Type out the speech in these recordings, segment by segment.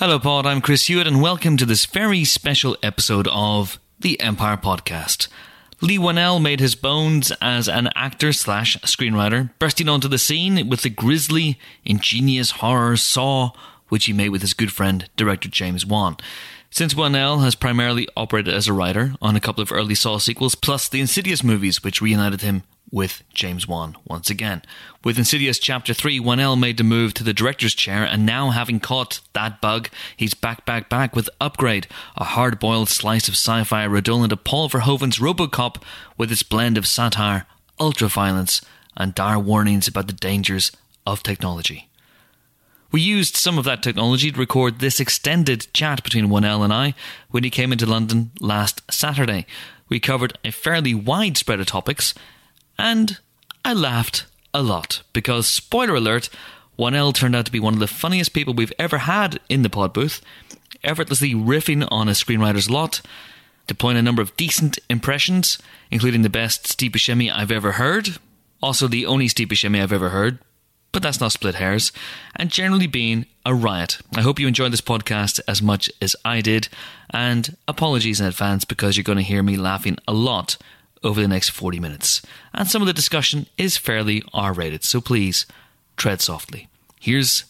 Hello, Pod. I'm Chris Hewitt, and welcome to this very special episode of the Empire Podcast. Leigh Whannell made his bones as an actor slash screenwriter, bursting onto the scene with the grisly, ingenious horror Saw, which he made with his good friend, director James Wan. Since Whannell has primarily operated as a writer on a couple of early Saw sequels, plus the Insidious movies, which reunited him with James Wan once again. With Insidious Chapter 3, Whannell made the move to the director's chair, and now having caught that bug, he's back, back, back with Upgrade, a hard boiled slice of sci fi redolent of Paul Verhoeven's Robocop with its blend of satire, ultra violence, and dire warnings about the dangers of technology. We used some of that technology to record this extended chat between Whannell and I when he came into London last Saturday. We covered a fairly wide spread of topics, and I laughed a lot because, spoiler alert, Whannell turned out to be one of the funniest people we've ever had in the pod booth, effortlessly riffing on a screenwriter's lot, deploying a number of decent impressions, including the best Steve Buscemi I've ever heard, also the only Steve Buscemi I've ever heard, but that's not split hairs, and generally being a riot. I hope you enjoyed this podcast as much as I did, and apologies in advance because you're going to hear me laughing a lot over the next 40 minutes. And some of the discussion is fairly R rated, so please tread softly. Here's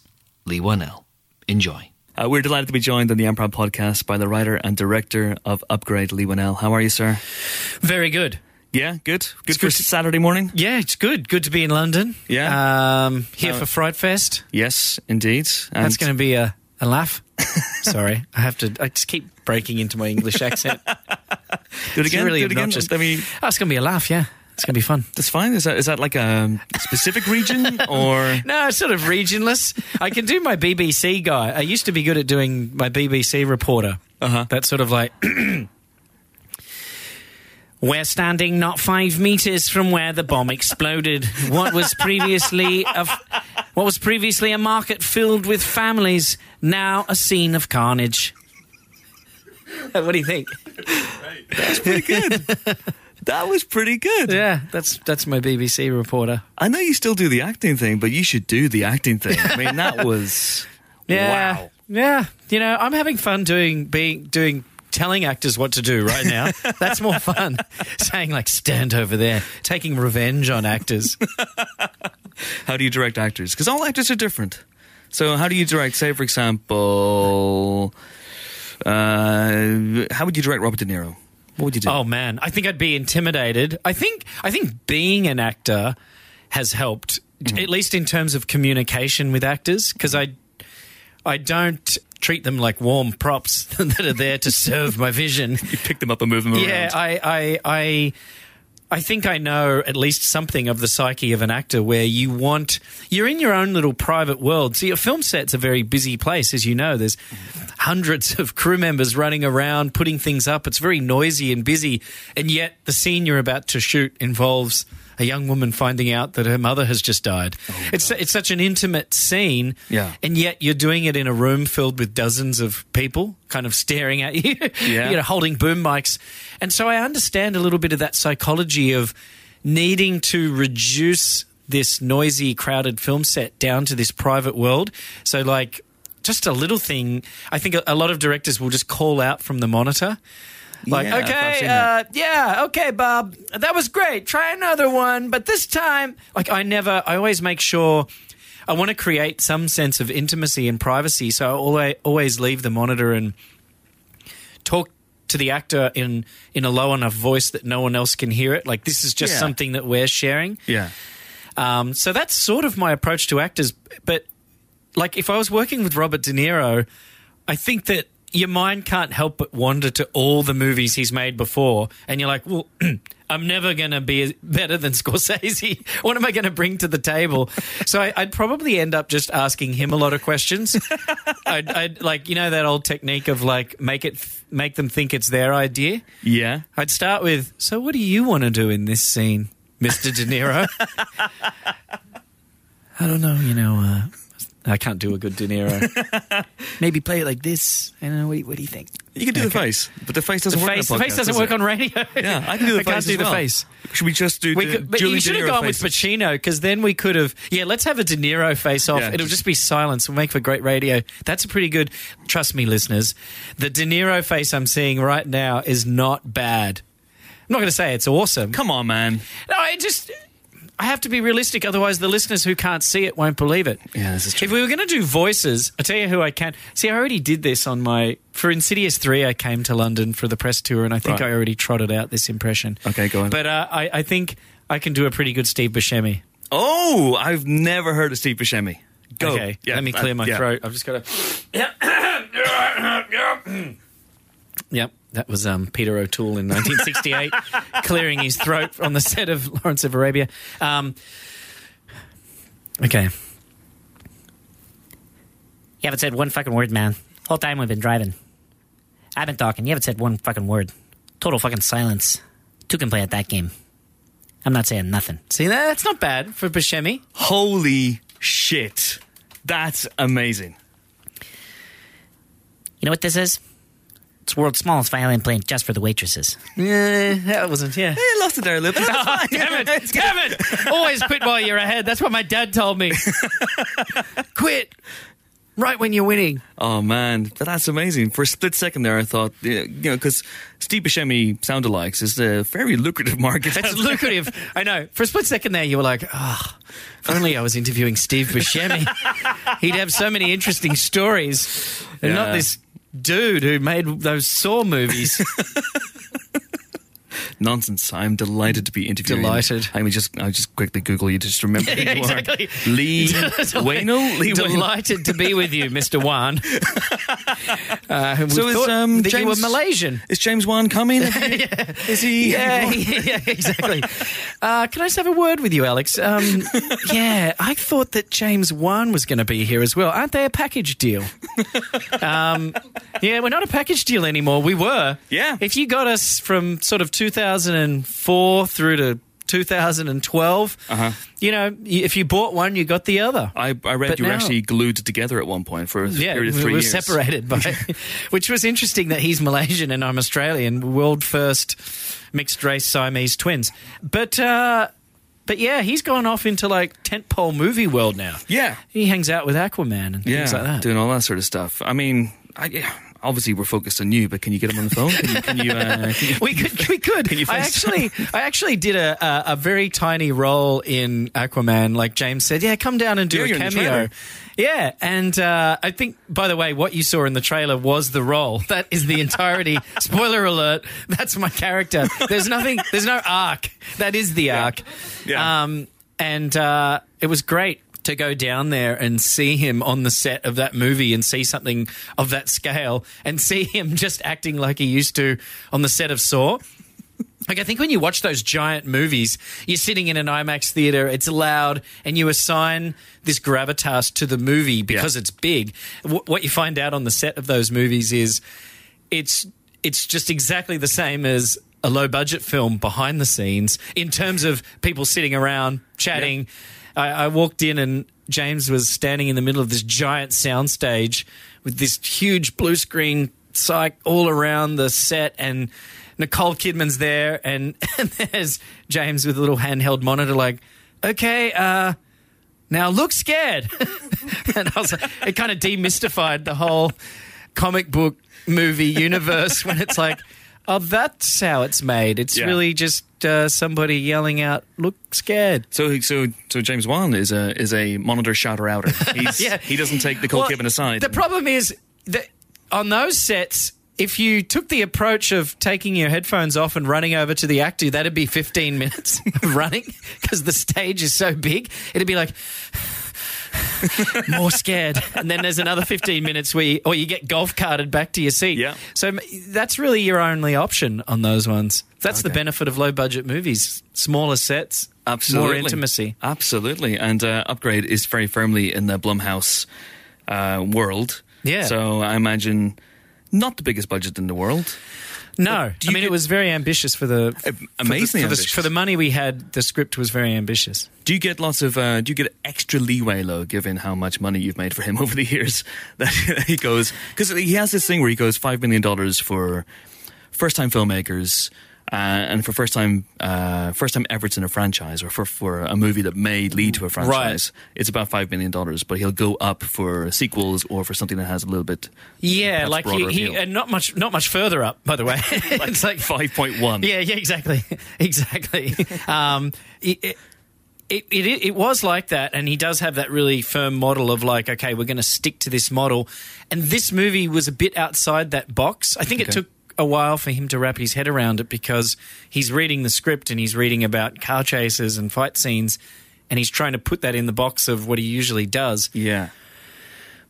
Leigh Whannell. Enjoy. Uh, we're delighted to be joined on the Empire podcast by the writer and director of Upgrade, Leigh Whannell. How are you, sir? Very good. Yeah, good. Good It's for good to- Saturday morning. Yeah, it's good. Good to be in London. Yeah. Um, here Uh, for Fright Fest. Yes, indeed. And That's going to be a, a laugh. Sorry, I have to. I just keep breaking into my English accent. do it It's again. really do it again. obnoxious. I mean, Oh, it's going to be a laugh. Yeah, it's going to be fun. that's fine. Is that is that like a specific region or? No, it's sort of regionless. I can do my BBC guy. I used to be good at doing my BBC reporter. Uh-huh. That's sort of like. We're standing not five meters from where the bomb exploded. What was previously a, f- what was previously a market filled with families, now a scene of carnage. What do you think? That's pretty good. that was pretty good. Yeah, that's that's my BBC reporter. I know you still do the acting thing, but you should do the acting thing. I mean, that was Yeah, wow. yeah. You know, I'm having fun doing being doing telling actors what to do right now. That's more fun. Saying like stand over there, taking revenge on actors. How do you direct actors? Because all actors are different. So, how do you direct? Say, for example, uh, how would you direct Robert De Niro? What would you do? Oh man, I think I'd be intimidated. I think I think being an actor has helped, at least in terms of communication with actors, because I I don't treat them like warm props that are there to serve my vision. you pick them up and move them around. Yeah, I, I, I, I think I know at least something of the psyche of an actor where you want you're in your own little private world. So your film set's a very busy place, as you know. There's hundreds of crew members running around putting things up. It's very noisy and busy, and yet the scene you're about to shoot involves a young woman finding out that her mother has just died. Oh, it's it's such an intimate scene, Yeah. and yet you're doing it in a room filled with dozens of people kind of staring at you, Yeah. you know, holding boom mics. And so I understand a little bit of that psychology of needing to reduce this noisy, crowded film set down to this private world. So, like, just a little thing, I think a, a lot of directors will just call out from the monitor. Like, Yeah, okay, uh, yeah, okay, Bob, that was great. Try another one, but this time, like, I never, I always make sure I want to create some sense of intimacy and privacy. So I always, always leave the monitor and talk to the actor in in a low enough voice that no one else can hear it. Like, this is just Yeah. something that we're sharing. yeah. Um, so that's sort of my approach to actors. But like, if I was working with Robert De Niro, I think that your mind can't help but wander to all the movies he's made before, and you're like, well. I'm never going to be better than Scorsese. What am I going to bring to the table? So I, I'd probably end up just asking him a lot of questions. I'd, I'd like, you know, that old technique of like make it, make them think it's their idea. Yeah. I'd start with, so what do you want to do in this scene, Mr. De Niro? I don't know, you know, uh, I can't do a good De Niro. Maybe play it like this. I don't know, what do you, what do you think? You can do the face, but the face doesn't The work. face, on the a face doesn't does work it? on radio. Yeah, I can do the I face. can't do as the face. Should we just do? We the could, but Julian you should De have Niro gone with faces? Pacino because then we could have. Yeah, let's have a De Niro face off. Yeah, It'll just- just be silence. We'll make for great radio. That's a pretty good. Trust me, listeners. The De Niro face I'm seeing right now is not bad. I'm not going to say it's awesome. Come on, man. No, I just. I have to be realistic, otherwise the listeners who can't see it won't believe it. Yeah, this is true. If we were going to do voices, I tell you who I can. See, I already did this on my for Insidious three. I came to London for the press tour, and I think Right. I already trotted out this impression. Okay, go on. But uh, I, I think I can do a pretty good Steve Buscemi. Oh, I've never heard of Steve Buscemi. Go. Okay, Yeah, let me uh, clear my yeah. throat. I've just got to. Yep, that was um, Peter O'Toole in 1968, clearing his throat on the set of Lawrence of Arabia. Um, okay. You haven't said one fucking word, man. Whole time we've been driving. I've been talking. You haven't said one fucking word. Total fucking silence. Two can play at that game. I'm not saying nothing. See, that's not bad for Buscemi. Holy shit. That's amazing. You know what this is? It's world's smallest violin playing just for the waitresses. Yeah, that wasn't. Yeah. I lost it there a little bit. Oh, damn it! Damn it! Always quit while you're ahead. That's what my dad told me. quit right when you're winning. Oh man, but that's amazing. For a split second there, I thought, you know, because Steve Buscemi sound alikes is a very lucrative market. It's lucrative. I know. For a split second there, you were like, oh, if only I was interviewing Steve Buscemi. He'd have so many interesting stories. And not this dude who made those Saw movies. Nonsense. I'm delighted to be interviewing. Delighted. I mean, just I just quickly Google you to just remember who Yeah, you are. exactly. Lee Wayno. Lee Wayno. Delighted to be with you, Mr. Wan. Uh, So is, um, that you were James- Malaysian. Is James Wan coming? Is he? Yeah, yeah, exactly. Uh, can I just have a word with you, Alex? Um, yeah, I thought that James Wan was going to be here as well. Aren't they a package deal? Um, yeah, we're not a package deal anymore. We were. Yeah. If you got us from sort of 2004 through to 2012, Uh-huh. you know, if you bought one, you got the other. I, I read But you were now- actually glued together at one point for a Yeah, period of we were years. separated by, which was interesting that he's Malaysian and I'm Australian, world first mixed race Siamese twins. But uh, but yeah, he's gone off into like tentpole movie world now. Yeah, He hangs out with Aquaman and yeah, things like that. doing all that sort of stuff. I mean, I, yeah, obviously we're focused on you, but can you get him on the phone? Can you? Can you, uh, can you we could, we could. Can you I actually, I actually did a, a a very tiny role in Aquaman. Like James said, yeah, come down and do Yeah, a you're in the cameo. Yeah, and uh, I think, by the way, what you saw in the trailer was the role. That is the entirety. Spoiler alert. That's my character. There's nothing. There's no arc. That is the arc. Yeah. Um, and uh, it was great to go down there and see him on the set of that movie and see something of that scale and see him just acting like he used to on the set of Saw. Like I think when you watch those giant movies, you're sitting in an IMAX theater, it's loud, and you assign this gravitas to the movie because Yeah. it's big. Wh- what you find out on the set of those movies is it's it's just exactly the same as a low budget film behind the scenes in terms of people sitting around chatting. I, I walked in and James was standing in the middle of this giant soundstage with this huge blue screen psych all around the set and Nicole Kidman's there and, and there's James with a little handheld monitor like, okay, uh, now look scared. and I was like, it kind of demystified the whole comic book movie universe when it's like, oh, that's how it's made. It's Yeah. really just uh, somebody yelling out, look scared. So, so, so James Wan is a is a monitor shouter outer. He's, Yeah. he doesn't take Nicole Well, Kidman aside. The problem is that on those sets, if you took the approach of taking your headphones off and running over to the actor, that'd be 15 minutes of running because the stage is so big. It'd be like, more scared. And then there's another 15 minutes where you, or you get golf carted back to your seat. Yeah. So that's really your only option on those ones. That's the benefit of low budget movies. Smaller sets, Absolutely. more intimacy. Absolutely. And uh, Upgrade is very firmly in the Blumhouse uh, world. Yeah. So I imagine not the biggest budget in the world. No, do I mean get- it was very ambitious for the for the- amazingly for the, for the money we had. The script was very ambitious. Do you get lots of? Uh, do you get extra leeway, though, given how much money you've made for him over the years? That he goes because he has this thing where he goes five million dollars for first-time filmmakers. Uh, and for first time, uh, first time efforts in a franchise, or for, for a movie that may lead to a franchise, it's about five million dollars. But he'll go up for sequels or for something that has a little bit. Yeah, like he, he and not much not much further up. By the way, it's like five point one. Yeah, yeah, exactly, exactly. um, it, it, it, it, it was like that, and he does have that really firm model of like, okay, we're going to stick to this model. And this movie was a bit outside that box. I think it took a while for him to wrap his head around it because he's reading the script and he's reading about car chases and fight scenes, and he's trying to put that in the box of what he usually does. Yeah.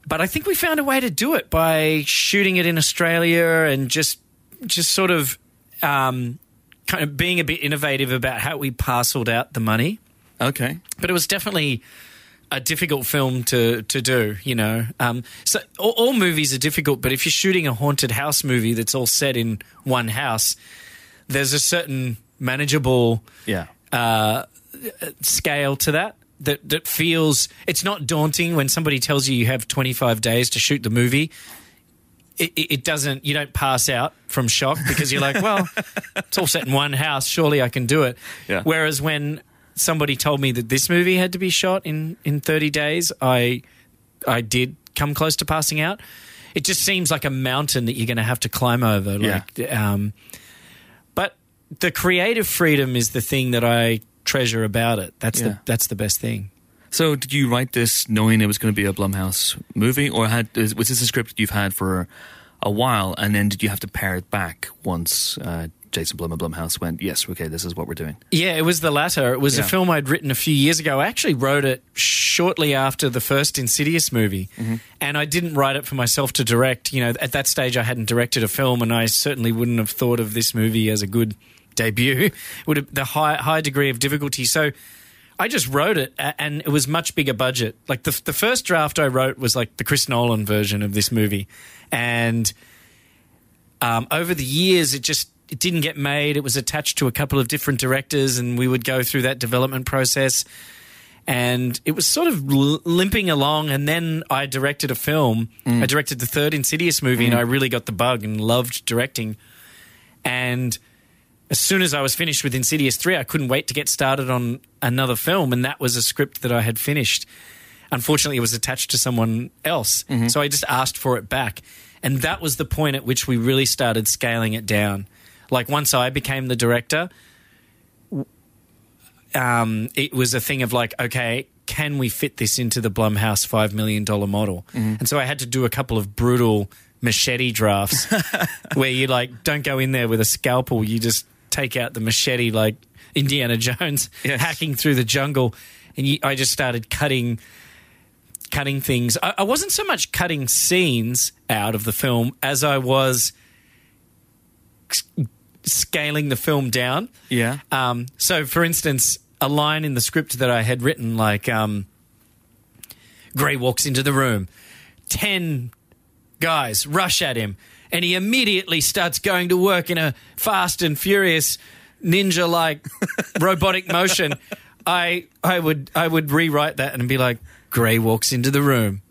But I think we found a way to do it by shooting it in Australia and just just sort of um, kind of being a bit innovative about how we parceled out the money. Okay. But it was definitely a difficult film to to do. You know, um, so all, all movies are difficult. But if you're shooting a haunted house movie that's all set in one house, there's a certain manageable Yeah. scale to that that that feels it's not daunting when somebody tells you you have 25 days to shoot the movie it, it it doesn't you don't pass out from shock because you're like well it's all set in one house surely i can do it Yeah. whereas when somebody told me that this movie had to be shot in in 30 days i i did come close to passing out it just seems like a mountain that you're going to have to climb over Yeah. like um but the creative freedom is the thing that I treasure about it. That's Yeah. the that's the best thing. So, did you write this knowing it was going to be a Blumhouse movie, or had was this a script you've had for a while, and then did you have to pare it back once uh, Jason Blum and Blumhouse went, "Yes, okay, this is what we're doing"? Yeah, it was the latter. It was a film I'd written a few years ago. I actually wrote it shortly after the first Insidious movie, and I didn't write it for myself to direct. You know, at that stage, I hadn't directed a film, and I certainly wouldn't have thought of this movie as a good debut. Would have the high high degree of difficulty. So. I just wrote it, and it was much bigger budget. Like the the first draft I wrote was like the Chris Nolan version of this movie, and um, over the years, it just it didn't get made. It was attached to a couple of different directors, and we would go through that development process. And it was sort of l- limping along. And then I directed a film. Mm. I directed the third Insidious movie, and mm. I really got the bug and loved directing. And as soon as I was finished with Insidious 3, I couldn't wait to get started on another film, and that was a script that I had finished. Unfortunately, it was attached to someone else, mm-hmm. so I just asked for it back. And that was the point at which we really started scaling it down. Like, once I became the director, um, it was a thing of like, okay, can we fit this into the Blumhouse $5 million model? And so I had to do a couple of brutal machete drafts where you like don't go in there with a scalpel, you just take out the machete like Indiana Jones Yes. hacking through the jungle. And you, I just started cutting cutting things. I, I wasn't so much cutting scenes out of the film as I was scaling the film down. Yeah. Um, so, for instance, a line in the script that I had written, like um, Gray walks into the room, 10 guys rush at him, and he immediately starts going to work in a fast and furious ninja like robotic motion. I, I, would, I would rewrite that and be like, Gray walks into the room.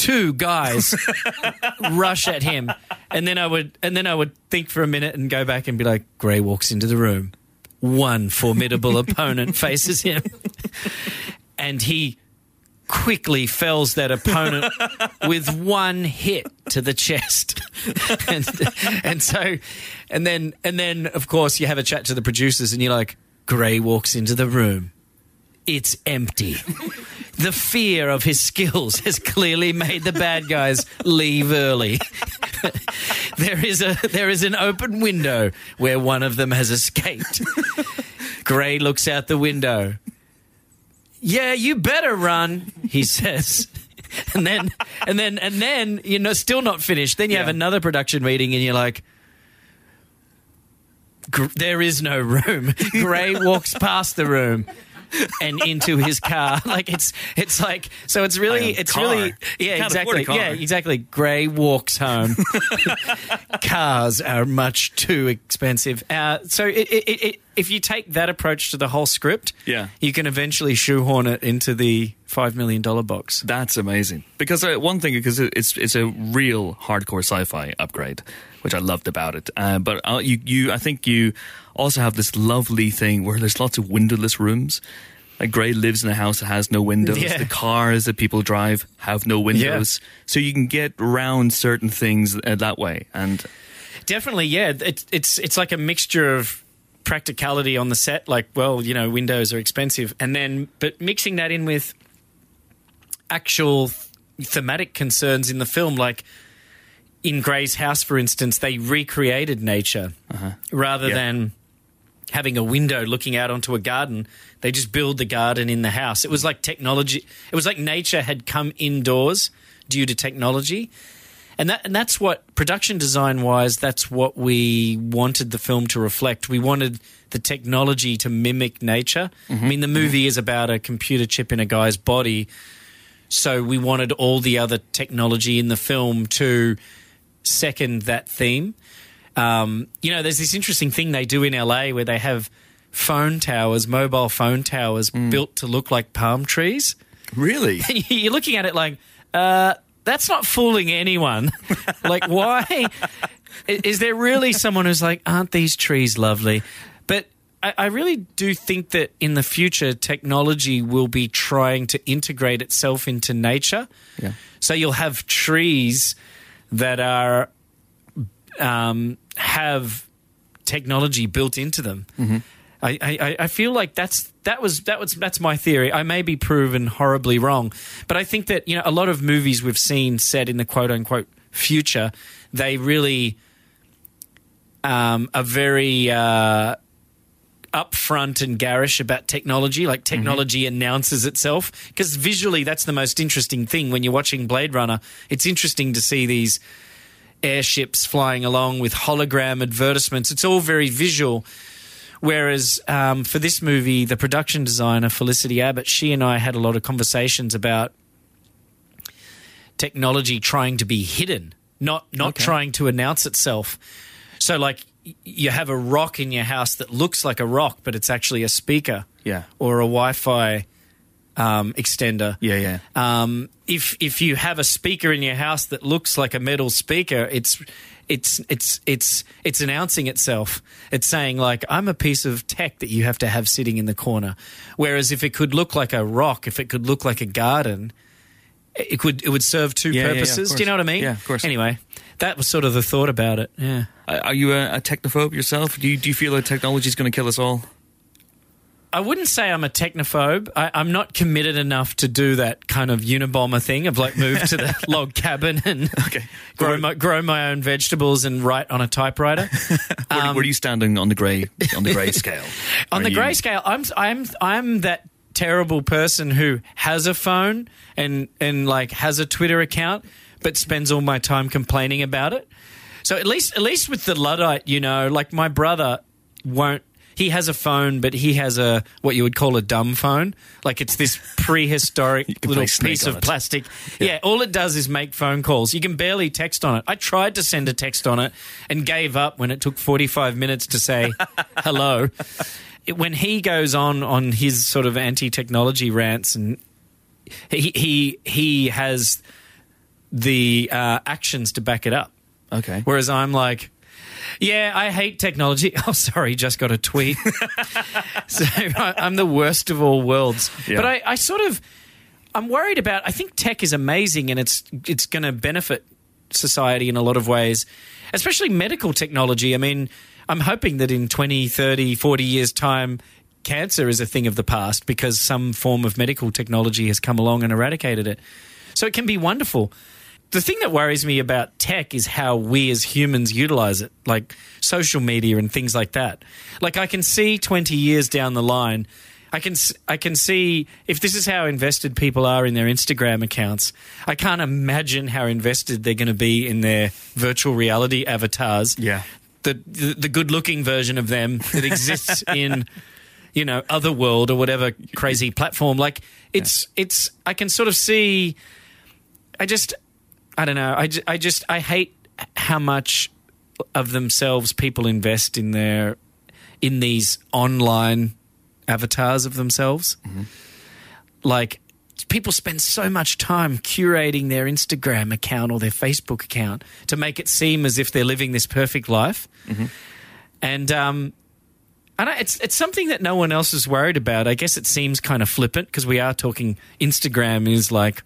Two guys rush at him, and then I would, and then I would think for a minute and go back and be like, Gray walks into the room. One formidable opponent faces him, and he quickly fells that opponent with one hit to the chest. and, and so, and then, and then, of course, you have a chat to the producers, and you're like, Gray walks into the room. It's empty. The fear of his skills has clearly made the bad guys leave early. there is a there is an open window where one of them has escaped. Gray looks out the window. Yeah, you better run, he says. And then and then and then you know still not finished. Then you have another production meeting and you're like Gr- there is no room. Gray walks past the room. And into his car. Like it's it's like so it's really it's car? really yeah exactly yeah exactly. Gray walks home. Cars are much too expensive. Uh, so it, it, it, it, if you take that approach to the whole script, Yeah. you can eventually shoehorn it into the five million dollar box. That's amazing. Because uh, one thing, because it's it's a real hardcore sci-fi upgrade, which I loved about it. Uh, but uh, you you I think you also have this lovely thing where there's lots of windowless rooms. Like Gray lives in a house that has no windows. Yeah. The cars that people drive have no windows, so you can get around certain things uh, that way. And Definitely, yeah. It, it's it's like a mixture of practicality on the set, like well, you know, windows are expensive, and then but mixing that in with actual thematic concerns in the film, like in Gray's house, for instance, they recreated nature uh-huh. rather Yeah. than having a window looking out onto a garden. They just build the garden in the house. It was like technology. It was like nature had come indoors due to technology. And that and that's what production design wise, that's what we wanted the film to reflect. We wanted the technology to mimic nature. Mm-hmm. I mean, the mm-hmm. movie is about a computer chip in a guy's body, so we wanted all the other technology in the film to second that theme. Um, you know, there's this interesting thing they do in LA where they have phone towers, mobile phone towers, built to look like palm trees. really, And you're looking at it like, uh, that's not fooling anyone. like, why? Is there really someone who's like, aren't these trees lovely? I, I really do think that in the future, technology will be trying to integrate itself into nature. Yeah. So you'll have trees that are um, have technology built into them. I, I, I feel like that's that was that was that's my theory. I may be proven horribly wrong, but I think that you know a lot of movies we've seen set in the quote unquote future, they really um, are very uh, upfront and garish about technology. Like technology announces itself because visually that's the most interesting thing when you're watching Blade Runner. It's interesting to see these airships flying along with hologram advertisements. It's all very visual. Whereas um, for this movie, the production designer Felicity Abbott, she and I had a lot of conversations about technology trying to be hidden, not not Okay. trying to announce itself. So, like, you have a rock in your house that looks like a rock, but it's actually a speaker, Yeah. or a Wi-Fi um, extender. yeah, yeah. Um, if if you have a speaker in your house that looks like a metal speaker, it's it's it's it's it's announcing itself. It's saying like I'm a piece of tech that you have to have sitting in the corner. Whereas if it could look like a rock, if it could look like a garden, it could it would serve two Yeah, yeah, yeah, purposes. Do you know what I mean? Yeah, of course. Anyway, that was sort of the thought about it. Yeah. Are you a, a technophobe yourself? Do you, do you feel like technology is going to kill us all? I wouldn't say I'm a technophobe. I, I'm not committed enough to do that kind of Unabomber thing of like move to the log cabin and Okay. grow my, grow my own vegetables and write on a typewriter. Where, where are you standing on the grey on the grey scale? Um, on the grey scale, I'm I'm I'm that terrible person who has a phone and and like has a Twitter account, but spends all my time complaining about it. So at least at least with the luddite, you know, like my brother won't. He has a phone, but he has a what you would call a dumb phone. Like it's this prehistoric little piece of it. plastic. Yeah. all it does is make phone calls. You can barely text on it. I tried to send a text on it and gave up when it took 45 minutes to say hello. When he goes on on his sort of anti-technology rants and he he he has the uh, actions to back it up. Okay. Whereas I'm like, yeah, I hate technology. Oh, sorry, just got a tweet. so I- I'm the worst of all worlds. Yeah. But I, I sort of, I'm worried about. I think tech is amazing and it's it's going to benefit society in a lot of ways, especially medical technology. I mean, I'm hoping that in 20, 30, 40 years' time. Cancer is a thing of the past because some form of medical technology has come along and eradicated it. So it can be wonderful the thing that worries me about tech is how we as humans utilize it, like social media and things like that. Like I can see 20 years down the line, I can I can see if this is how invested people are in their Instagram accounts. I can't imagine how invested they're going to be in their virtual reality avatars. Yeah. The the, the good looking version of them that exists in you know, Otherworld or whatever crazy platform. Like it's it's I can sort of see. I just I don't know. I, I just I hate how much of themselves people invest in their in these online avatars of themselves. Mm-hmm. Like people spend so much time curating their Instagram account or their Facebook account to make it seem as if they're living this perfect life. And um, I it's it's something that no one else is worried about. I guess it seems kind of flippant because we are talking Instagram is like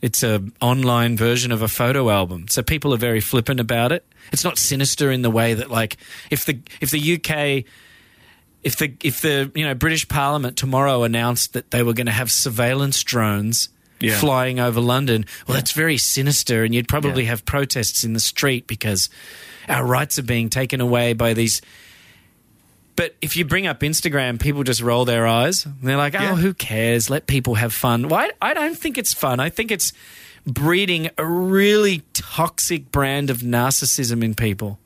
it's a online version of a photo album. So people are very flippant about it. It's not sinister in the way that like if the if the UK if the if the you know British Parliament tomorrow announced that they were going to have surveillance drones Yeah. flying over London, well, that's very sinister, and you'd probably Yeah. have protests in the street because our rights are being taken away by these. But if you bring up Instagram, people just roll their eyes. They're like, "Oh, Yeah. who cares? Let people have fun." Why? I don't think it's fun. I think it's breeding a really toxic brand of narcissism in people.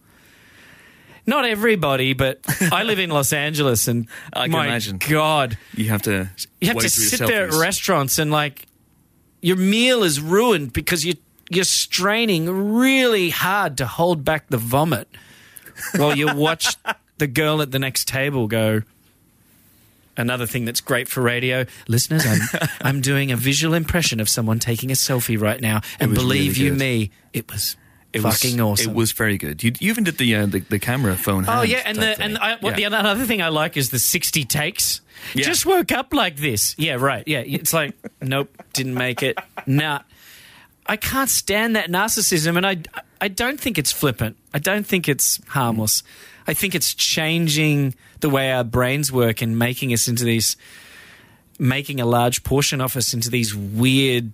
Not everybody, but I live in Los Angeles, and I can my imagine. God, You have to. you have to sit there at restaurants and like your meal is ruined because you you're straining really hard to hold back the vomit while you watch the girl at the next table go. Another thing that's great for radio, listeners, I'm, I'm doing a visual impression of someone taking a selfie right now, and believe really you good. me, it was It was- fucking awesome. It was very good. You, you even did the, uh, the the camera phone. Oh yeah, and the and thing. I, what Yeah. the another thing I like is the sixty takes. Yeah. Just woke up like this. Yeah, right. Yeah, it's like nope, didn't make it. Nah, I can't stand that narcissism, and I I don't think it's flippant. I don't think it's harmless. I think it's changing the way our brains work and making us into these, making a large portion of us into these weird.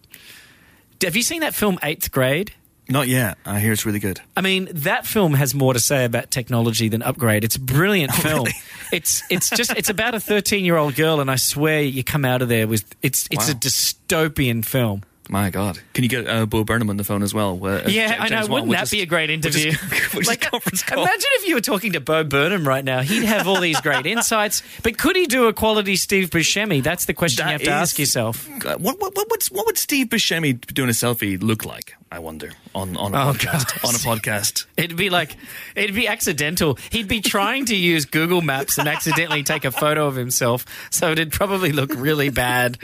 Have you seen that film Eighth Grade? Not yet. I hear it's really good. I mean, that film has more to say about technology than Upgrade. It's a brilliant film. It's it's just it's about a 13-year-old girl and I swear you come out of there with it's it's a dystopian film. My God, can you get uh, Bo Burnham on the phone as well? Uh, Yeah, J- I know. James Wouldn't that just- be a great we'll just- interview? conference call. imagine if you were talking to Bo Burnham right now. He'd have all these great insights. But could he do a quality Steve Buscemi? That's the question That you have to ask yourself. What, what, what, would, what would Steve Buscemi doing a selfie look like? I wonder on on a Oh, podcast. God. On a podcast. It'd be like, it'd be accidental. He'd be trying to use Google Maps and accidentally take a photo of himself. So it'd probably look really bad,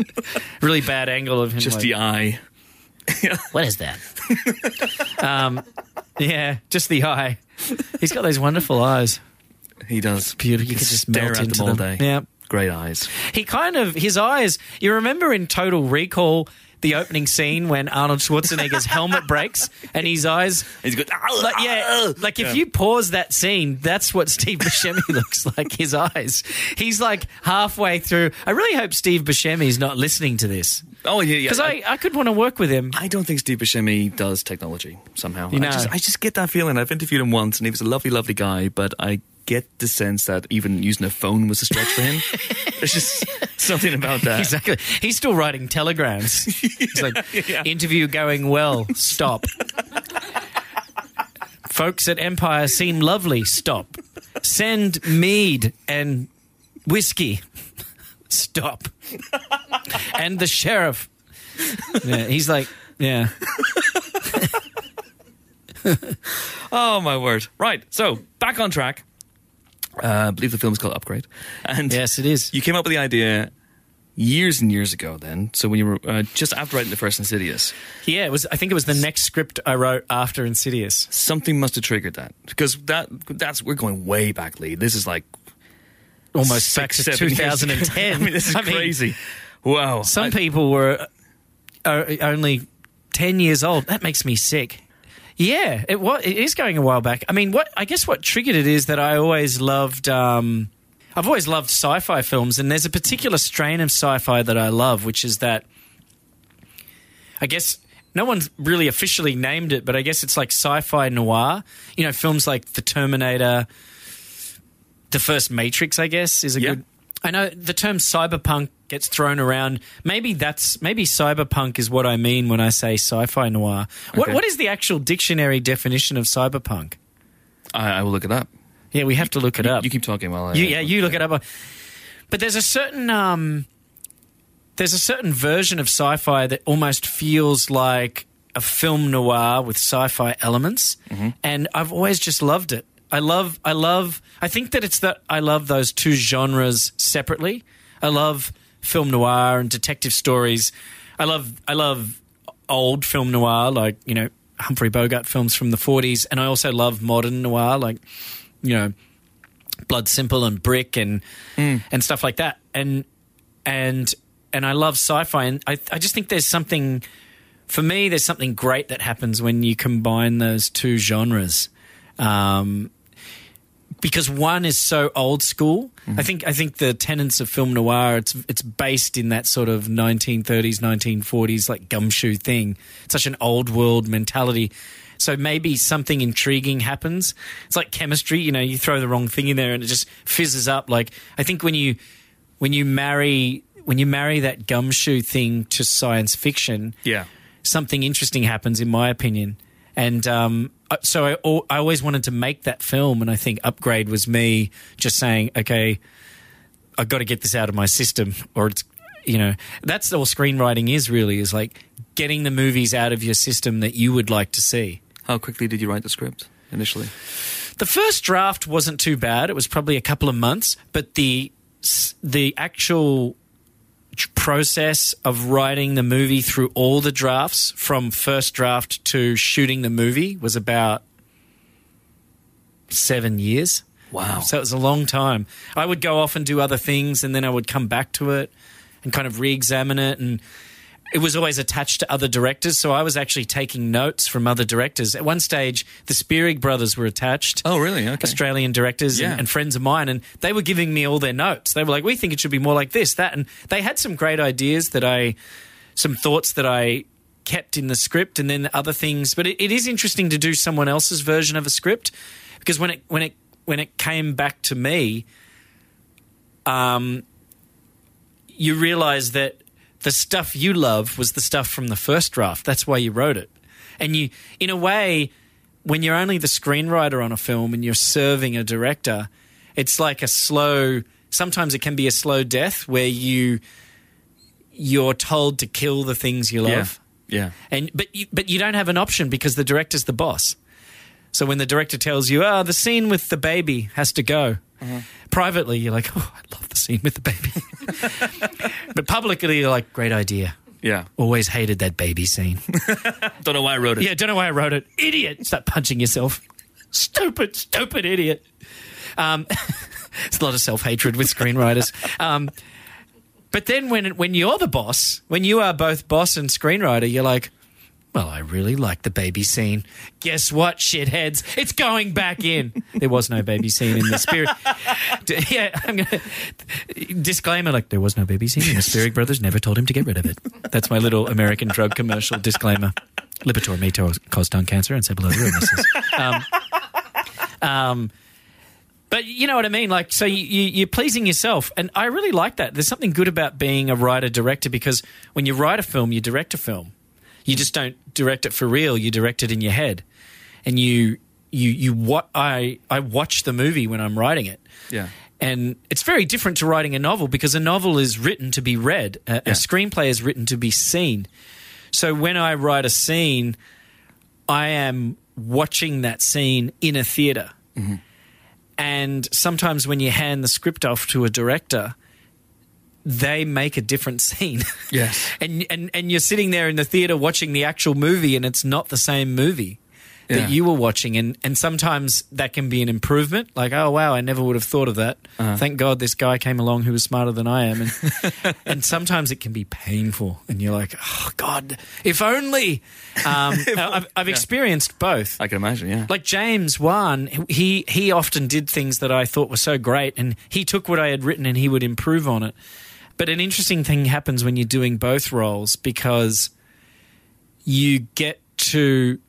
really bad angle of him. Just like- the eye. What is that? Um, yeah, just the eye. He's got those wonderful eyes. He does. Beautiful. You could just stare melt at into them all day. Yeah. Great eyes. He kind of his eyes. You remember in Total Recall the opening scene when Arnold Schwarzenegger's helmet breaks and his eyes. He's good. Like, yeah, ah! like if you pause that scene, that's what Steve Buscemi looks like. His eyes. He's like halfway through. I really hope Steve Buscemi is not listening to this Oh yeah, yeah. because I, I could want to work with him. I don't think Steve Buscemi does technology somehow. You know. I, just, I just get that feeling. I've interviewed him once, and he was a lovely, lovely guy. But I get the sense that even using a phone was a stretch for him. There's just something about that. Exactly. He's still writing telegrams. He's like, Yeah. interview going well. Stop. Folks at Empire seem lovely. Stop. Send mead and whiskey. Stop. and the sheriff. Yeah, he's like, yeah. Oh my word! Right, so back on track. Uh, I believe the film is called Upgrade, and Yes, it is. you came up with the idea years and years ago. Then, so when you were uh, just after writing the first Insidious, Yeah, it was. I think it was the next script I wrote after Insidious. something must have triggered that because that that's we're going way back, Leigh. This is like Almost six, back to seven years ago. 2010. I mean, this is I mean, crazy. wow. Some I- people were uh, only 10 years old. That makes me sick. Yeah, it was. It is going a while back. I mean, what I guess what triggered it is that I always loved. Um, I've always loved sci-fi films, and there's a particular strain of sci-fi that I love, which is that. I guess no one's really officially named it, but I guess it's like sci-fi noir. You know, films like The Terminator, the first Matrix. I guess is a Yeah. good. I know the term cyberpunk gets thrown around. Maybe that's maybe cyberpunk is what I mean when I say sci-fi noir. What what is the actual dictionary definition of cyberpunk? I, I will look it up. Yeah, we have to look it up. You keep talking while I. You, yeah, you look it up. But there's a certain um, there's a certain version of sci-fi that almost feels like a film noir with sci-fi elements, and I've always just loved it. I love, I love, I think that it's that I love those two genres separately. I love film noir and detective stories. I love, I love old film noir, like you know Humphrey Bogart films from the '40s, and I also love modern noir, like you know Blood Simple and Brick and and stuff like that. And and and I love sci-fi, and I I just think there's something for me. There's something great that happens when you combine those two genres. Um, because one is so old school. I think I think the tenets of film noir it's it's based in that sort of 1930s 1940s like gumshoe thing. It's such an old world mentality. So maybe something intriguing happens. It's like chemistry, you know, you throw the wrong thing in there and it just fizzes up. Like I think when you when you marry when you marry that gumshoe thing to science fiction, Yeah. something interesting happens, in my opinion. And um, Uh, so I, I always wanted to make that film, and I think Upgrade was me just saying, okay, I've got to get this out of my system, or it's, you know, that's all screenwriting is really is like getting the movies out of your system that you would like to see. How quickly did you write the script initially? The first draft wasn't too bad. It was probably a couple of months, but the the actual process of writing the movie through all the drafts from first draft to shooting the movie was about 7 years. Wow. So it was a long time. I would go off and do other things and then I would come back to it and kind of re-examine it and it was always attached to other directors, so I was actually taking notes from other directors. At one stage, the Spierig brothers were attached. Oh, really? Okay. Australian directors Yeah. and, and friends of mine, and they were giving me all their notes. They were like, "We think it should be more like this, that," and they had some great ideas that I, some thoughts that I kept in the script, and then other things. But it, it is interesting to do someone else's version of a script because when it when it when it came back to me, um, you realize that the stuff you love was the stuff from the first draft. That's why you wrote it. And you, in a way, when you're only the screenwriter on a film and you're serving a director, it's like a slow. Sometimes it can be a slow death where you you're told to kill the things you love, Yeah. and but you, but you don't have an option because the director's the boss. So when the director tells you, "Oh, the scene with the baby has to go," mm-hmm. Privately you're like, "Oh, I love the scene with the baby," but publicly you're like, "Great idea." Yeah. Always hated that baby scene. Don't know why I wrote it. yeah, don't know why I wrote it. Idiot! Start punching yourself. Stupid, stupid idiot. Um, it's a lot of self hatred with screenwriters. Um, but then when when you're the boss, when you are both boss and screenwriter, you're like, well, I really like the baby scene. Guess what, shitheads? It's going back in. there was no baby scene in the spirit. Yeah, I'm gonna disclaimer like there was no baby scene. The Spierig brothers never told him to get rid of it. That's my little American drug commercial disclaimer. Lipitor may to- cause tongue cancer and other illnesses. Um, um, but you know what I mean? Like, so you, you, you're pleasing yourself. And I really like that. There's something good about being a writer director because when you write a film, you direct a film. You just don't direct it for real. You direct it in your head. And you, you, you, what I, I watch the movie when I'm writing it. Yeah. And it's very different to writing a novel because a novel is written to be read, a, a screenplay is written to be seen. So when I write a scene, I am watching that scene in a theater. Mm-hmm. And sometimes when you hand the script off to a director, they make a different scene. Yes. and, and and you're sitting there in the theater watching the actual movie and it's not the same movie Yeah. that you were watching and and sometimes that can be an improvement like oh wow I never would have thought of that Uh-huh. thank god this guy came along who was smarter than I am and and sometimes it can be painful and you're like oh god if only um, I've, I've experienced both I can imagine, yeah. like James Wan, he he often did things that I thought were so great, and he took what I had written and he would improve on it. But an interesting thing happens when you're doing both roles because you get to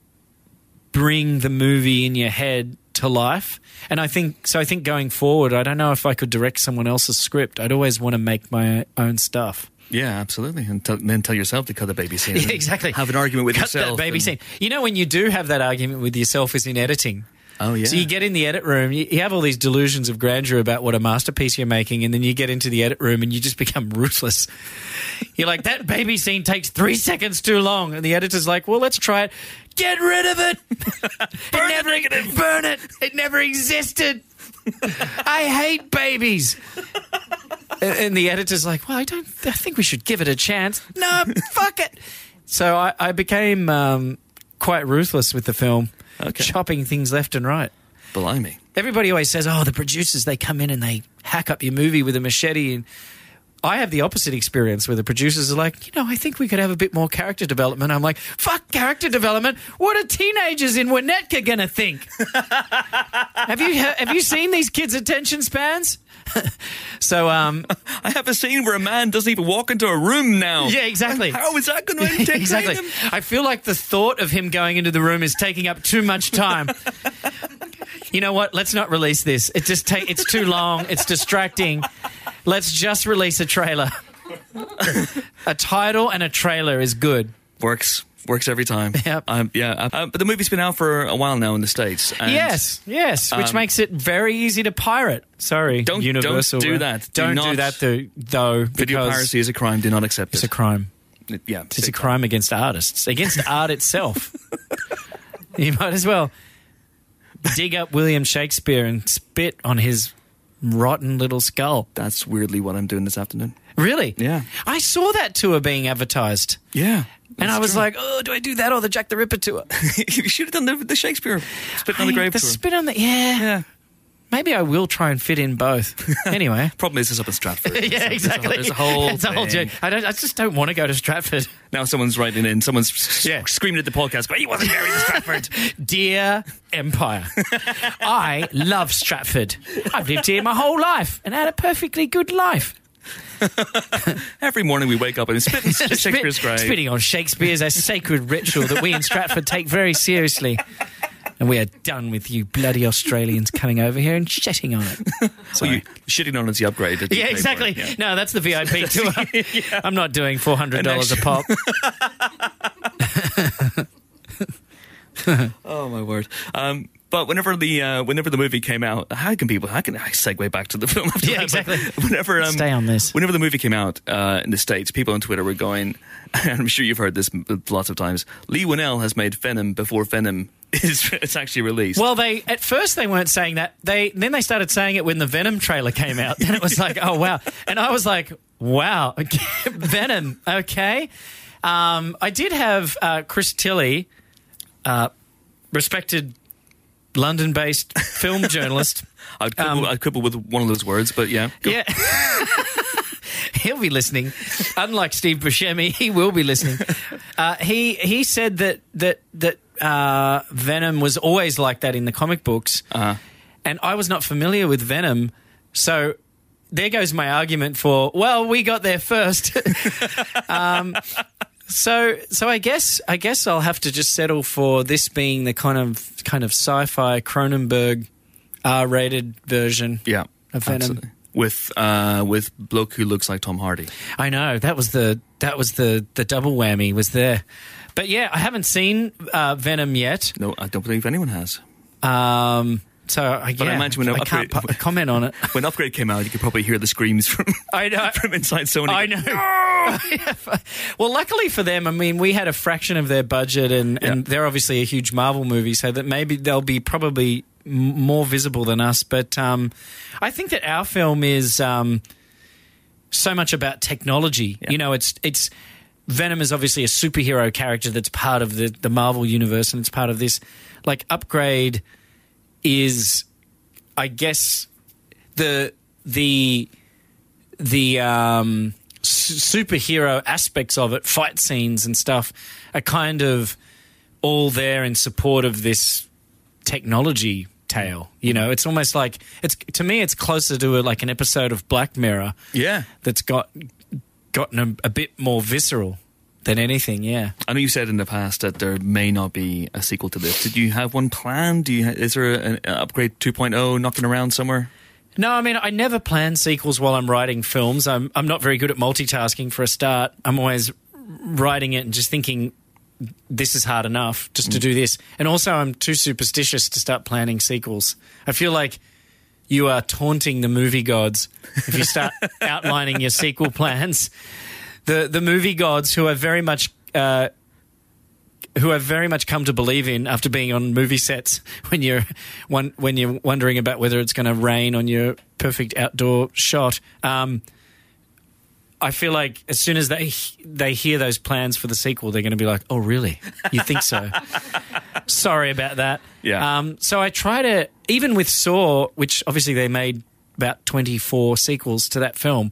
bring the movie in your head to life. And I think so. I think going forward, I don't know if I could direct someone else's script. I'd always want to make my own stuff. yeah, absolutely. And tell, then tell yourself to cut the baby scene. Yeah, exactly. Have an argument with Cut yourself. that baby and- scene. You know, when you do have that argument with yourself, is in editing. Oh, yeah. So you get in the edit room, you, you have all these delusions of grandeur about what a masterpiece you're making, and then you get into the edit room and you just become ruthless. You're like, that baby scene takes three seconds too long. And the editor's like, well, let's try it. Get rid of it. burn it, never, Burn it. It never existed. I hate babies. And- and the editor's like, well, I don't, I think we should give it a chance. No, fuck it. So I, I became um, quite ruthless with the film, Okay. chopping things left and right. Blimey. Everybody always says, "Oh, the producers they come in and they hack up your movie with a machete." And I have the opposite experience where the producers are like, "You know, I think we could have a bit more character development." I'm like, "Fuck character development! What are teenagers in Winnetka gonna think?" have you have you seen these kids' attention spans? so, um, I have a scene where a man doesn't even walk into a room now. yeah, exactly. How is that going to entertain exactly. him? I feel like the thought of him going into the room is taking up too much time. you know what? Let's not release this. It just take. It's too long. It's distracting. Let's just release a trailer. a title and a trailer is good. Works. Works every time. Yep. Um, yeah. Uh, but the movie's been out for a while now in the States. and yes, yes, which um, makes it very easy to pirate. Sorry, Don't- don't Universal. do that. Do Don't do not- that, though. though Video because piracy is a crime. Do not accept It's it. a crime. yeah. It's a crime against artists, against art itself. you might as well dig up William Shakespeare and spit on his rotten little skull. That's weirdly what I'm doing this afternoon. Really? Yeah. I saw that tour being advertised. Yeah. And I was like, oh, do I do that or the Jack the Ripper tour? you should have done the, the Shakespeare spit on the grave the tour. spit on the yeah. yeah. Maybe I will try and fit in both. Anyway. Problem is, it's up in Stratford. yeah, There's a- exactly. There's a whole. It's a whole joke. I don't. I just don't want to go to Stratford. Now someone's writing in. Someone's Yeah. screaming at the podcast. Going, he wasn't there in Stratford. Dear Empire, I love Stratford. I've lived here my whole life and had a perfectly good life. Every morning we wake up and spit in Shakespeare's grave. Spitting on Shakespeare is a sacred ritual that we in Stratford take very seriously. And we are done with you bloody Australians coming over here and shitting on it. So you shitting on it's the upgrade. Yeah, exactly. Yeah. No, that's the VIP tour. I'm not doing $400 a pop. Oh my word. Um, but whenever the uh, whenever the movie came out, how can people? How can I segue back to the film? After Yeah, that? But exactly. Whenever um, Stay on this. Whenever the movie came out uh, in the states, people on Twitter were going. And I'm sure you've heard this lots of times. Leigh Whannell has made Venom before Venom is it's actually released. Well, they at first they weren't saying that. They then they started saying it when the Venom trailer came out. Then it was like, oh wow, and I was like, wow, Venom. Okay, um, I did have uh, Chris Tilly, uh, respected London-based film journalist. I'd quibble, um, I'd quibble with one of those words, but yeah. Go- Yeah. He'll be listening. Unlike Steve Buscemi, he will be listening. Uh, he he said that that that uh, Venom was always like that in the comic books, Uh-huh. and I was not familiar with Venom, so there goes my argument for well, we got there first. um, so so I guess I guess I'll have to just settle for this being the kind of kind of sci-fi Cronenberg R-rated version. Yeah. Of Venom. absolutely. With uh, with bloke who looks like Tom Hardy. I know that was the that was the the double whammy was there, but yeah, I haven't seen uh, Venom yet. No, I don't believe anyone has. Um, so I, But I imagine when I can't upgrade- pu- comment on it. When Upgrade came out, you could probably hear the screams from I know. from inside Sony. I know. well, luckily for them, I mean, we had a fraction of their budget, and, and they're obviously a huge Marvel movie, so that maybe they'll be probably m- more visible than us. But um, I think that our film is um, so much about technology. Yeah. You know, it's it's Venom is obviously a superhero character that's part of the the Marvel universe, and it's part of this. Like Upgrade is, I guess, the the the um, su- superhero aspects of it, fight scenes and stuff, are kind of all there in support of this technology tale. You know, it's almost like it's to me, it's closer to a, like an episode of Black Mirror Yeah. that's got gotten a, a bit more visceral than anything. Yeah. I know you said in the past that there may not be a sequel to this. Did you have one planned? Do you is there an an upgrade 2.0 knocking around somewhere? No, I mean I never plan sequels while I'm writing films. I'm I'm not very good at multitasking for a start. I'm always writing it and just thinking this is hard enough just to mm. do this. And also, I'm too superstitious to start planning sequels. I feel like you are taunting the movie gods if you start outlining your sequel plans. The the movie gods who are very much. Uh, who have very much come to believe in after being on movie sets when you're one, when you're wondering about whether it's going to rain on your perfect outdoor shot. Um, I feel like as soon as they they hear those plans for the sequel, they're going to be like, "Oh, really? You think so?" Sorry about that. Yeah. Um, so I try to even with Saw, which obviously they made about twenty four sequels to that film.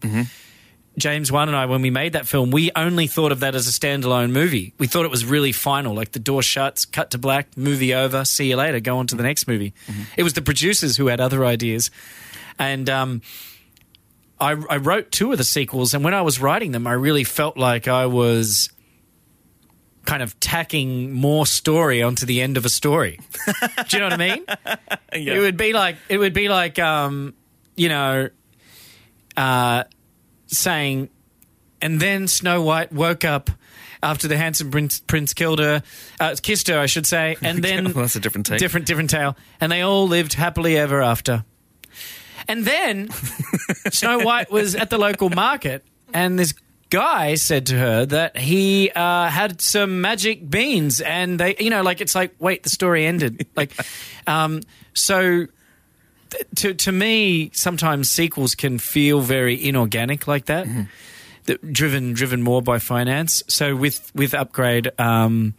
James Wan and I, when we made that film, we only thought of that as a standalone movie. We thought it was really final, like the door shuts, cut to black, movie over, see you later, go on to the next movie. It was the producers who had other ideas, and um, I, I wrote two of the sequels, and when I was writing them, I really felt like I was kind of tacking more story onto the end of a story. Do you know what I mean? It would be like it would be like um, you know, uh, saying, and then Snow White woke up after the handsome prince, prince killed her, uh, kissed her, I should say, and then Well, that's a different take. different different tale, and they all lived happily ever after. And then Snow White was at the local market, and this guy said to her that he uh, had some magic beans, and they, you know, like it's like, wait, the story ended. like, um, so to to me, sometimes sequels can feel very inorganic like that, that driven driven more by finance. So with with upgrade, um,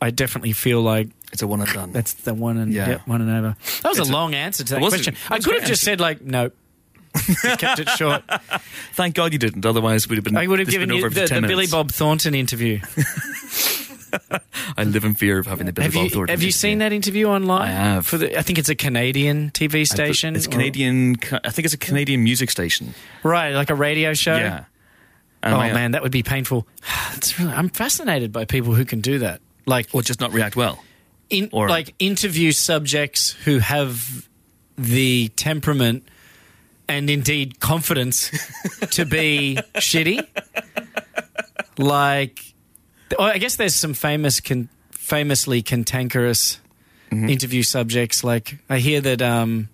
I definitely feel like It's a one and done. that's the one and Yeah. yeah. one and over. That was It's a a- long answer to that question. I could have just answer. said like no. Kept it short. Thank God you didn't. Otherwise, we'd have been. I would have given you the, the Billy. Bob Thornton interview. I live in fear of having the Billy have Bob you have you seen that interview online? I have. For the, I think it's a Canadian TV station. It's or- Canadian. I think it's a Canadian music station. right? Like a radio show. Yeah. And Oh I- uh, man, that would be painful. Really, I'm fascinated by people who can do that. Like Or just not react well. in, Or- like interview subjects who have the temperament and indeed confidence to be shitty. Like, well, I guess there's some famous, con- famously cantankerous Mm-hmm. interview subjects. Like, I hear that um,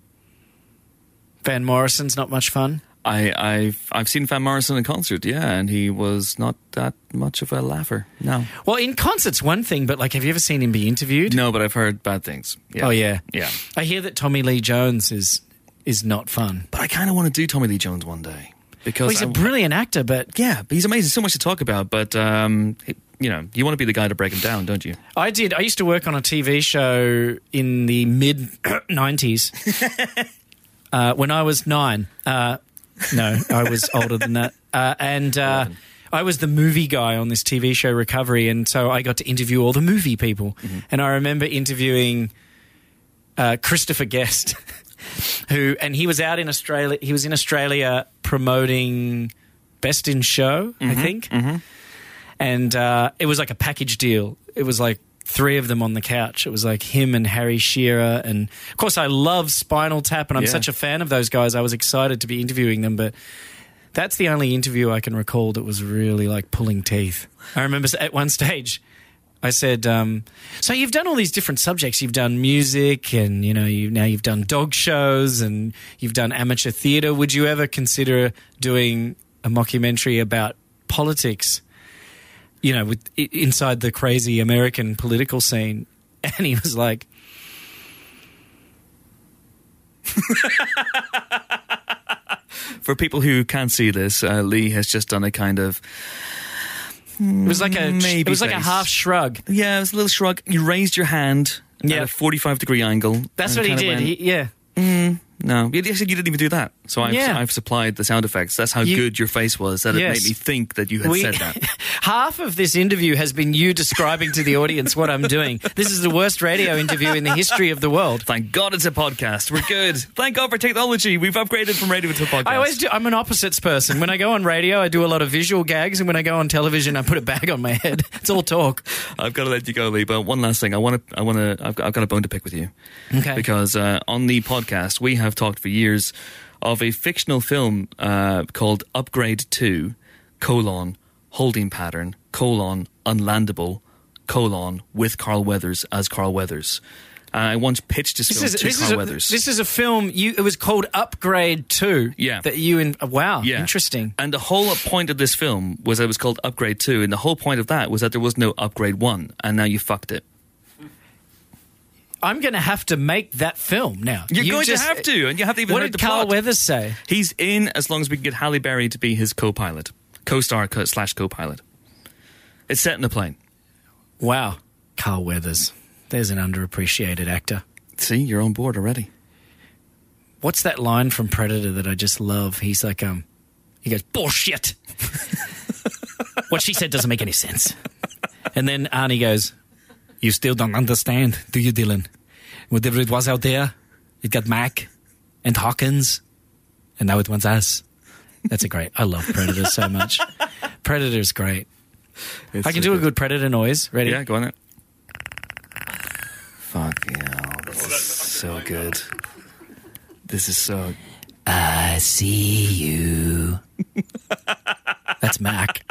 Van Morrison's not much fun. I, I've I've seen Van Morrison in concert, yeah, and he was not that much of a laugher. No, Well, in concerts, one thing, but like, have you ever seen him be interviewed? no, but I've heard bad things. Yeah. Oh yeah, yeah. I hear that Tommy Lee Jones is is not fun. But I kind of want to do Tommy Lee Jones one day because Well, he's a I- brilliant actor, but yeah, but he's amazing. So much to talk about, but um, you know, you want to be the guy to break them down, don't you? I did. I used to work on a TV show in the mid '90s uh, when I was nine. Uh, no, I was older than that, uh, and uh, I was the movie guy on this TV show Recovery, and so I got to interview all the movie people. And I remember interviewing uh, Christopher Guest, who, and he was out in Australia. He was in Australia promoting Best in Show, I think and uh, it was like a package deal. It was like three of them on the couch. It was like him and Harry Shearer, and of course I love Spinal Tap, and I'm Yeah. such a fan of those guys. I was excited to be interviewing them, but that's the only interview I can recall that was really like pulling teeth. I remember at one stage. I said, um, "So you've done all these different subjects. You've done music, and you know, you now you've done dog shows, and you've done amateur theatre. Would you ever consider doing a mockumentary about politics?" You know, with inside the crazy American political scene. And he was like, For people who can't see this, uh, Leigh has just done a kind of it was like a, Maybe it was like a half shrug. yeah, it was a little shrug. You raised your hand Yeah. at a forty-five degree angle. That's what he did. went, He, yeah. No, you you you didn't even do that. So I've, Yeah. I've supplied the sound effects. That's how You- good your face was. That Yes. it made me think that you had We- said that. half of this interview has been you describing to the audience what I'm doing. This is the worst radio interview in the history of the world. Thank God it's a podcast. We're good. Thank God for technology. We've upgraded from radio to a podcast. I always do. I'm an opposites person. When I go on radio, I do a lot of visual gags, and when I go on television, I put a bag on my head. It's all talk. I've got to let you go, Leigh. But one last thing, I want to. I want to. I've, got- I've got a bone to pick with you. Okay. Because uh, on the podcast, we have talked for years of a fictional film uh, called Upgrade Two: colon holding pattern colon unlandable colon with Carl Weathers as Carl Weathers. Uh, I once pitched this, This film is, to this, Carl is a, Weathers. this is a film. You it was called Upgrade Two. Yeah. that you in. Wow, Yeah. interesting. And the whole point of this film was that it was called Upgrade 2, and the whole point of that was that there was no Upgrade 1, and now you fucked it. I'm going to have to make that film now. You're You going just- to have to, and you haven't even What did Carl plot. Weathers say? He's in as long as we can get Halle Berry to be his co-pilot, co-star slash co-pilot. It's set in a plane. Wow, Carl Weathers. There's an underappreciated actor. See, you're on board already. What's that line from Predator that I just love? He's like, um, he goes, bullshit. what she said doesn't make any sense. And then Arnie goes, you still don't understand, do you, Dillon? Whatever it was out there, it got Mac and Hawkins, and now it wants us. That's a great. I love Predator so much. Predator's great. I can do a good Predator noise. Ready? Yeah, go on it. Fuck yeah, this is so good. This is so. I see you. That's Mac.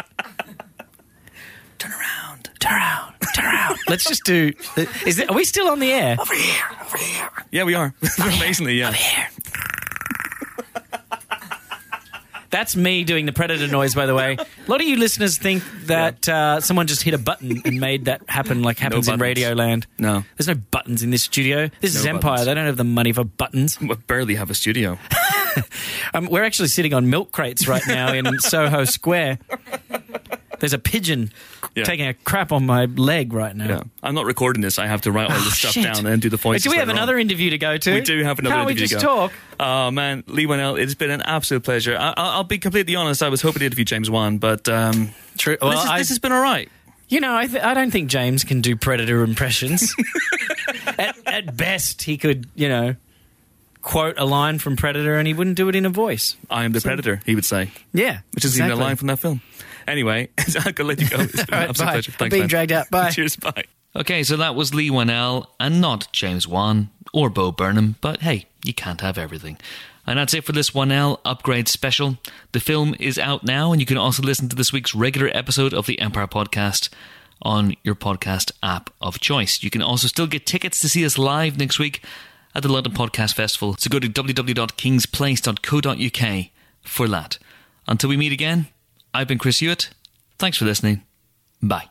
Turn around. Turn around. Let's just do. Is it, are we still on the air? Over here, over here. Yeah, we are. Amazingly, yeah. That's me doing the predator noise, by the way. A lot of you listeners think that uh, someone just hit a button and made that happen, like happens in buttons. Radio Land. No. There's no buttons in this studio. This is No Empire. buttons. They don't have the money for buttons. We barely have a studio. Um, we're actually sitting on milk crates right now in Soho Square. There's a pigeon Yeah. taking a crap on my leg right now. Yeah. I'm not recording this. I have to write all Oh, this stuff shit. down and do the voices. Do we have later on. another interview to go to? We do have another Can't interview we just to go. talk? Oh man, Leigh Whannell, it's been an absolute pleasure. I, I'll, I'll be completely honest. I was hoping to interview James Wan, but um, True. this, is- this has been all right. You know, I, th- I don't think James can do Predator impressions. at, at best, he could, you know, quote a line from Predator and he wouldn't do it in a voice. I am the predator. He would say, Yeah. which is even a line from that film. Anyway, I could let you go. It's been All an absolute bye. pleasure. I'm Thanks, being man. dragged out. Bye. Cheers. Bye. Okay, so that was Leigh Whannell and not James Wan or Bo Burnham, but hey, you can't have everything. And that's it for this Whannell Upgrade special. The film is out now, and you can also listen to this week's regular episode of the Empire Podcast on your podcast app of choice. You can also still get tickets to see us live next week at the London Podcast Festival. So go to www.kingsplace.co.uk for that. Until we meet again, I've been Chris Hewitt. Thanks for listening. Bye.